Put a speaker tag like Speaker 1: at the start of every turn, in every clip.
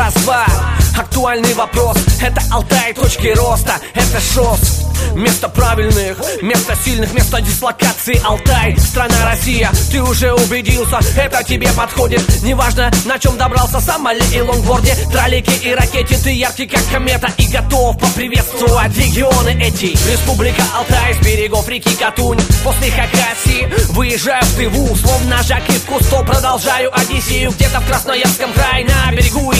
Speaker 1: раз-два Актуальный вопрос. Это Алтай, точки роста. Это ШОС. Место правильных, место сильных, место дислокации. Алтай, страна Россия. Ты уже убедился, это тебе подходит. Неважно, на чем добрался сам или и лонгборде. Троллики и ракете, ты яркий как комета. И готов поприветствовать регионы эти. Республика Алтай с берегов реки Катунь. После Хакасии выезжаю в Тыву. Словно Жак из Кусто продолжаю Одиссею. Где-то в Красноярском крае на берегу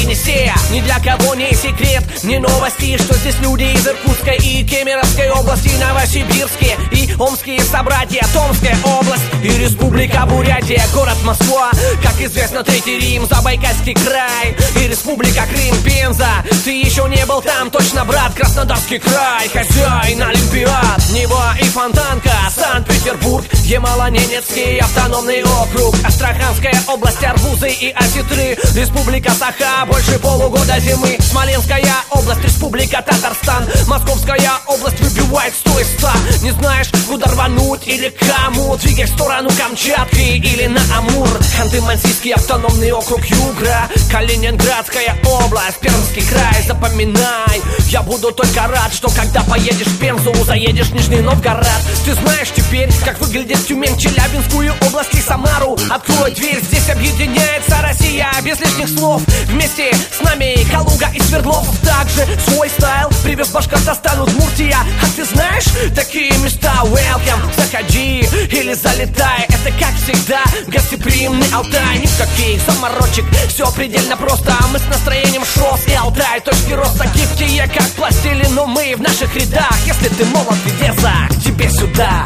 Speaker 1: кого не секрет, не новости. Что здесь люди из Иркутской и Кемеровской области? Новосибирские и Омские собратья Томская область и Республика Бурятия. Город Москва, как известно, Третий Рим Забайкальский край и Республика Крым Пенза, ты еще не был там Точно, брат, Краснодарский край. Хозяин Олимпиад, Нева и Фонтанка Санкт-Петербург, Ямало-Ненецкий автономный округ Астраханская область, Арбузы и Осетры Республика Саха, больше полугода зимы Смоленская область, Республика Татарстан. Московская область выбивает сто из ста Не знаешь, куда рвануть или кому. Двигай в сторону Камчатки или на Амур. Ханты-Мансийский автономный округ Югра. Калининградская область, Пермский Запоминай, я буду только рад Что когда поедешь в Пензу, заедешь в Нижний Новгород. Ты знаешь теперь, как выглядит Тюмень, Челябинскую область и Самару. Открой дверь, здесь объединяется Россия. Без лишних слов, вместе с нами Калуга и Свердлов. Также свой стайл привез Башкортостан, Удмуртия А ты знаешь, такие места? Welcome, заходи или залетай Это как всегда, гостеприимный Алтай. Никаких заморочек, все предельно просто. Мы с настроением шос и Алтай. Точки роста гибкие, как пластилин Но мы в наших рядах. Если ты молод и дерзок, тебе сюда